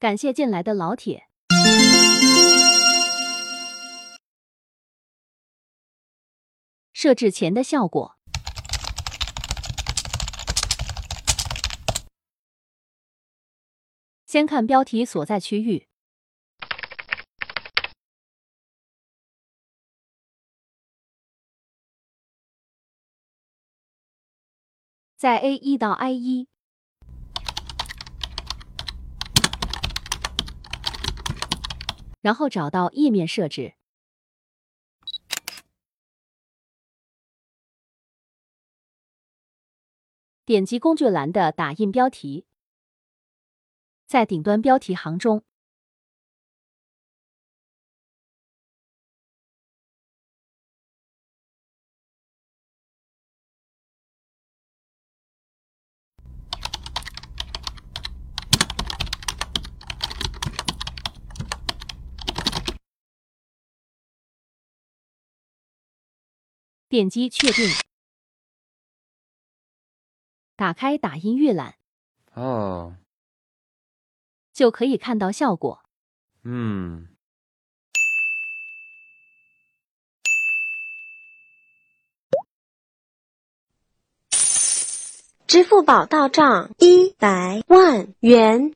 感谢进来的老铁。设置前的效果。先看标题所在区域，在 A 一到 I 一，然后找到页面设置，点击工具栏的打印标题。在顶端标题行中，点击确定，打开打印预览。哦。就可以看到效果。嗯。支付宝到账一百万元。